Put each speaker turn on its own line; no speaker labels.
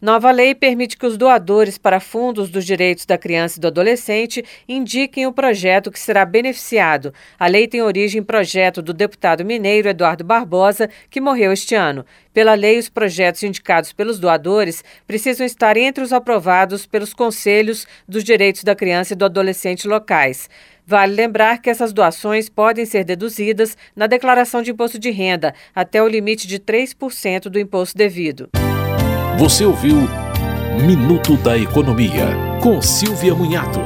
Nova lei permite que os doadores para fundos dos direitos da criança e do adolescente indiquem o projeto que será beneficiado. A lei tem origem em projeto do deputado mineiro Eduardo Barbosa, que morreu este ano. Pela lei, os projetos indicados pelos doadores precisam estar entre os aprovados pelos conselhos dos direitos da criança e do adolescente locais. Vale lembrar que essas doações podem ser deduzidas na declaração de imposto de renda até o limite de 3% do imposto devido.
Você ouviu Minuto da Economia, com Silvia Munhato.